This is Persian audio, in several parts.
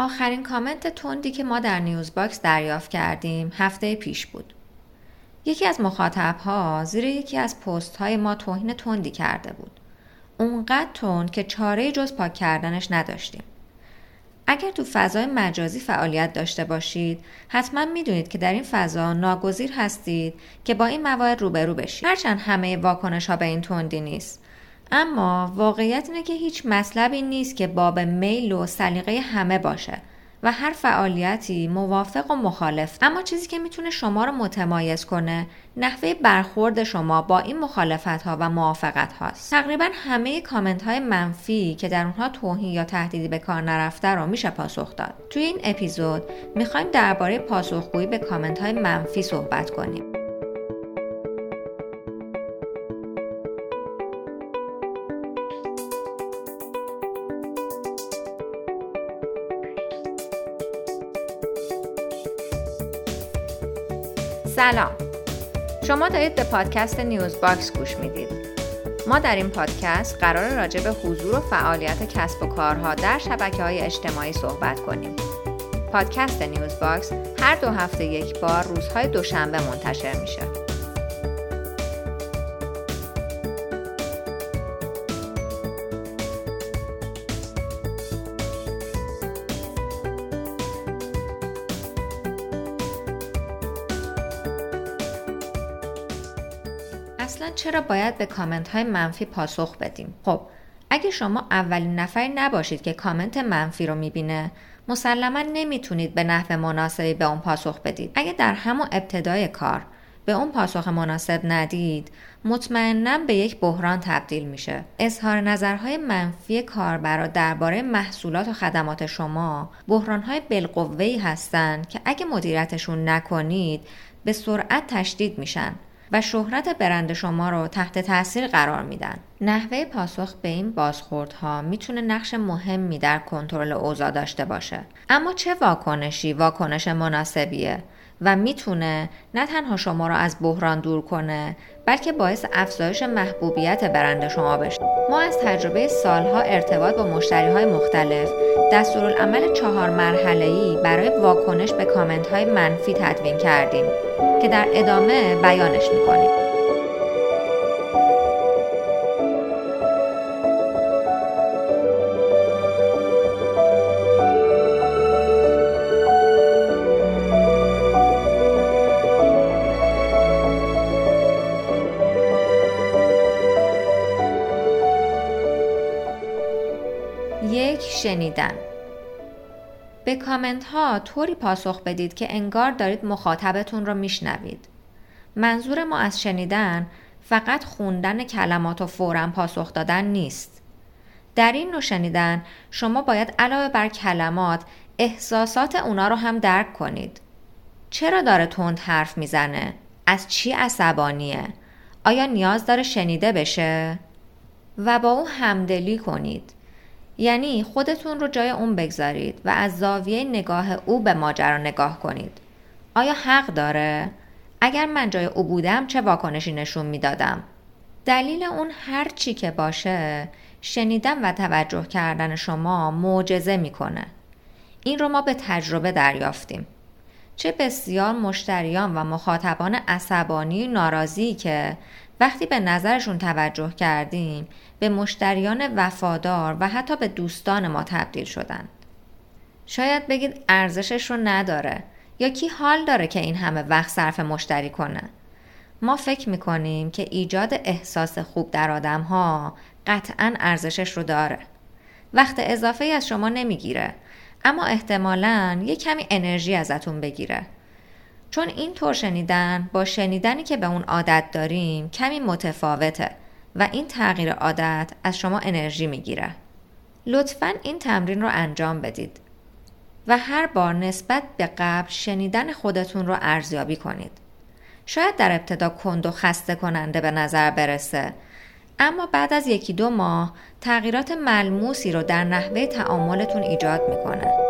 آخرین کامنت تندی که ما در نیوز باکس دریافت کردیم هفته پیش بود. یکی از مخاطبها زیر یکی از پست های ما توهین تندی کرده بود. اونقدر تند که چاره جز پاک کردنش نداشتیم. اگر تو فضای مجازی فعالیت داشته باشید حتما می‌دونید که در این فضا ناگزیر هستید که با این موارد روبرو بشید هرچند همه واکنش ها به این تندی نیست اما واقعیت اینه که هیچ مطلبی نیست که باب میل و سلیقه همه باشه و هر فعالیتی موافق و مخالف. اما چیزی که می‌تونه شما رو متمایز کنه نحوه برخورد شما با این مخالفت ها و موافقت هاست تقریبا همه کامنت های منفی که در اونها توهین یا تهدیدی به کار نرفته رو میشه پاسخ داد. توی این اپیزود می‌خوایم درباره پاسخگویی به کامنت های منفی صحبت کنیم. سلام. شما دارید به پادکست نیوز باکس گوش می‌دید. ما در این پادکست قرار راجع به حضور و فعالیت کسب و کارها در شبکه های اجتماعی صحبت کنیم. پادکست نیوز باکس هر دو هفته یک بار روزهای دوشنبه منتشر میشه. اصلا چرا باید به کامنت های منفی پاسخ بدیم؟ خب اگه شما اولین نفری نباشید که کامنت منفی رو می‌بینه مسلما نمی‌تونید به نحو مناسبی به اون پاسخ بدید. اگه در همون ابتدای کار به اون پاسخ مناسب ندید مطمئنا به یک بحران تبدیل میشه. اظهار نظرهای منفی کاربرا درباره محصولات و خدمات شما بحرانهای بالقوهای هستند که اگه مدیریتشون نکنید به سرعت تشدید میشن. و شهرت برند شما رو تحت تاثیر قرار میدن. نحوه پاسخ به این بازخوردها می‌تونه نقش مهمی در کنترل اوضاع داشته باشه. اما چه واکنشی واکنش مناسبیه؟ و می‌تونه نه تنها شما را از بحران دور کنه بلکه باعث افزایش محبوبیت برند شما بشه. ما از تجربه سالها ارتباط با مشتری های مختلف دستورالعمل چهار مرحله ای برای واکنش به کامنت های منفی تدوین کردیم که در ادامه بیانش می‌کنیم. شنیدن به کامنت ها طوری پاسخ بدید که انگار دارید مخاطبتون رو میشنوید. منظور ما از شنیدن فقط خوندن کلمات و فورا پاسخ دادن نیست. در این نوع شنیدن شما باید علاوه بر کلمات احساسات اونا رو هم درک کنید. چرا داره تند حرف می‌زنه؟ از چی عصبانیه؟ آیا نیاز داره شنیده بشه؟ و با او همدلی کنید. یعنی خودتون رو جای اون بگذارید و از زاویه نگاه او به ماجرا نگاه کنید. آیا حق داره؟ اگر من جای او بودم چه واکنشی نشون می‌دادم؟ دلیل اون هر چی که باشه شنیدن و توجه کردن شما معجزه می‌کنه. این رو ما به تجربه دریافتیم. چه بسیار مشتریان و مخاطبان عصبانی ناراضی که وقتی به نظرشون توجه کردیم به مشتریان وفادار و حتی به دوستان ما تبدیل شدن. شاید بگید ارزشش رو نداره یا کی حال داره که این همه وقت صرف مشتری کنه. ما فکر می‌کنیم که ایجاد احساس خوب در آدم ها قطعا ارزشش رو داره. وقت اضافه از شما نمی‌گیره اما احتمالا یه کمی انرژی ازتون بگیره. چون این طور شنیدن با شنیدنی که به اون عادت داریم کمی متفاوته و این تغییر عادت از شما انرژی می‌گیره. لطفا این تمرین رو انجام بدید و هر بار نسبت به قبل شنیدن خودتون رو ارزیابی کنید. شاید در ابتدا کند و خسته کننده به نظر برسه اما بعد از یکی دو ماه تغییرات ملموسی رو در نحوه تعاملتون ایجاد می‌کنه.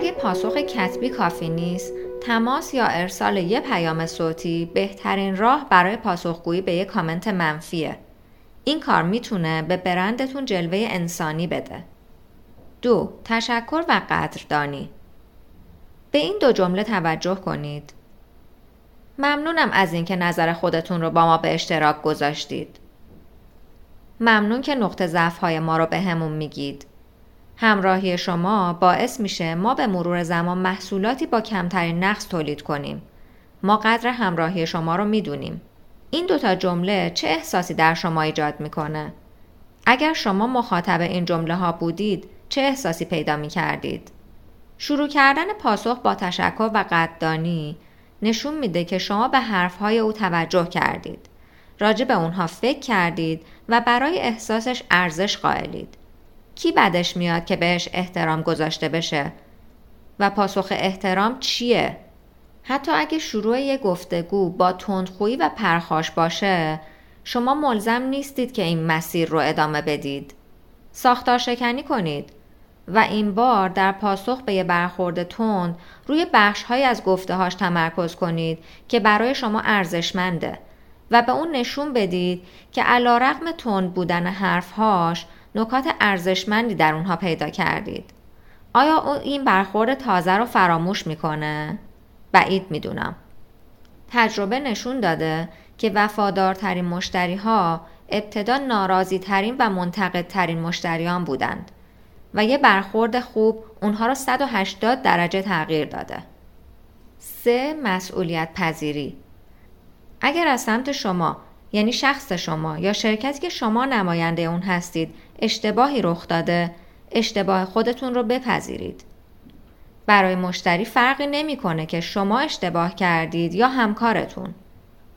پاسخ کتبی کافی نیست تماس یا ارسال یه پیام صوتی بهترین راه برای پاسخگویی به یک کامنت منفیه. این کار می‌تونه به برندتون جلوه انسانی بده. دو تشکر و قدردانی. به این دو جمله توجه کنید. ممنونم از اینکه نظر خودتون رو با ما به اشتراک گذاشتید. ممنون که نقطه ضعف های ما رو به همون میگید. همراهی شما باعث میشه ما به مرور زمان محصولاتی با کمترین نقص تولید کنیم. ما قدر همراهی شما رو می‌دونیم. این دوتا جمله چه احساسی در شما ایجاد می‌کنه؟ اگر شما مخاطب این جمله ها بودید چه احساسی پیدا می کردید؟ شروع کردن پاسخ با تشکر و قدردانی نشون میده که شما به حرفهای او توجه کردید. راجع به اونها فکر کردید و برای احساسش ارزش قائلید. کی بدش میاد که بهش احترام گذاشته بشه؟ و پاسخ احترام چیه؟ حتی اگه شروع یک گفتگو با تندخویی و پرخاش باشه شما ملزم نیستید که این مسیر رو ادامه بدید. ساختار شکنی کنید. و این بار در پاسخ به یه برخورد تند روی بخشهایی از گفتههاش تمرکز کنید که برای شما ارزشمنده و به اون نشون بدید که علا رقم تند بودن حرفهاش نکات ارزشمندی در اونها پیدا کردید آیا او این برخورد تازه رو فراموش می‌کنه؟ بعید می‌دونم تجربه نشون داده که وفادارترین مشتری ها ابتدا ناراضی ترین و منتقد ترین مشتریان بودند و یه برخورد خوب اونها را 180 درجه تغییر داده. سه مسئولیت پذیری اگر از سمت شما یعنی شخص شما یا شرکتی که شما نماینده اون هستید اشتباهی رخ داده. اشتباه خودتون رو بپذیرید. برای مشتری فرقی نمی‌کنه که شما اشتباه کردید یا همکارتون.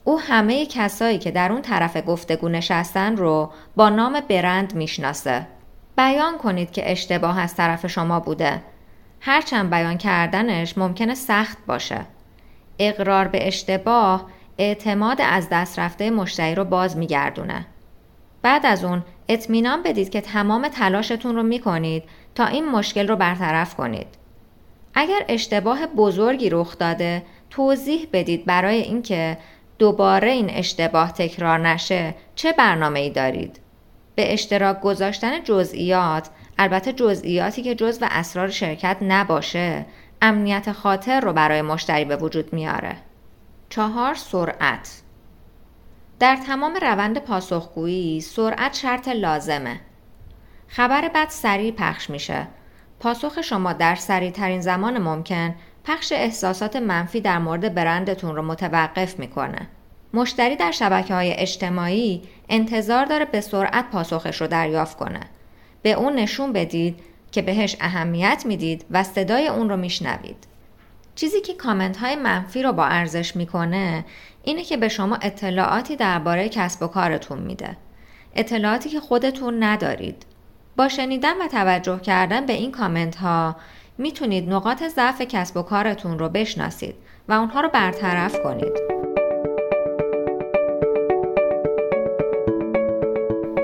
او همه کسایی که در اون طرف گفتگو نشستن رو با نام برند می‌شناسه. بیان کنید که اشتباه از طرف شما بوده. هرچند بیان کردنش ممکنه سخت باشه. اقرار به اشتباه اعتماد از دست رفته مشتری رو باز میگردونه. بعد از اون اطمینان بدید که تمام تلاشتون رو می‌کنید تا این مشکل رو برطرف کنید. اگر اشتباه بزرگی رخ داده توضیح بدید برای اینکه دوباره این اشتباه تکرار نشه چه برنامه ای دارید؟ به اشتراک گذاشتن جزئیات البته جزئیاتی که جزو اسرار شرکت نباشه امنیت خاطر رو برای مشتری به وجود میاره. چهار سرعت در تمام روند پاسخگویی سرعت شرط لازمه. خبر بد سریع پخش میشه. پاسخ شما در سریع ترین زمان ممکن پخش احساسات منفی در مورد برندتون رو متوقف می‌کنه. مشتری در شبکه های اجتماعی انتظار داره به سرعت پاسخش رو دریافت کنه. به اون نشون بدید که بهش اهمیت می‌دید و صدای اون رو میشنوید. چیزی که کامنت های منفی رو با ارزش می‌کنه اینه که به شما اطلاعاتی درباره کسب و کارتون میده. اطلاعاتی که خودتون ندارید. با شنیدن و توجه کردن به این کامنت ها می‌تونید نقاط ضعف کسب و کارتون رو بشناسید و اونها رو برطرف کنید.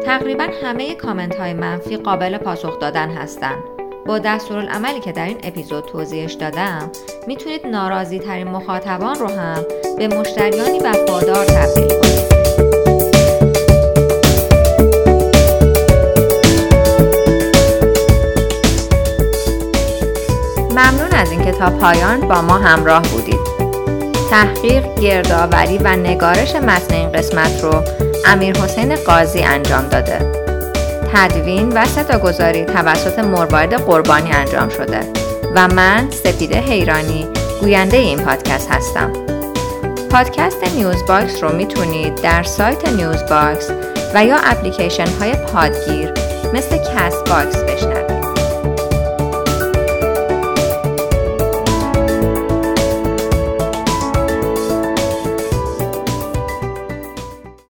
تقریبا همه کامنت های منفی قابل پاسخ دادن هستند. با دستورالعملی که در این اپیزود توضیحش دادم می‌تونید ناراضی ترین مخاطبان رو هم به مشتریانی وفادار تبدیل کنید. ممنون از اینکه تا پایان با ما همراه بودید. تحقیق، گردآوری و نگارش متن این قسمت رو امیر حسین قاضی انجام داده. تدوین و صداگذاری توسط مهرداد قربانی انجام شده و من سپیده حیرانی گوینده این پادکست هستم. پادکست نیوز باکس رو می‌تونید در سایت نیوز باکس و یا اپلیکیشن های پادگیر مثل کست باکس بشنوید.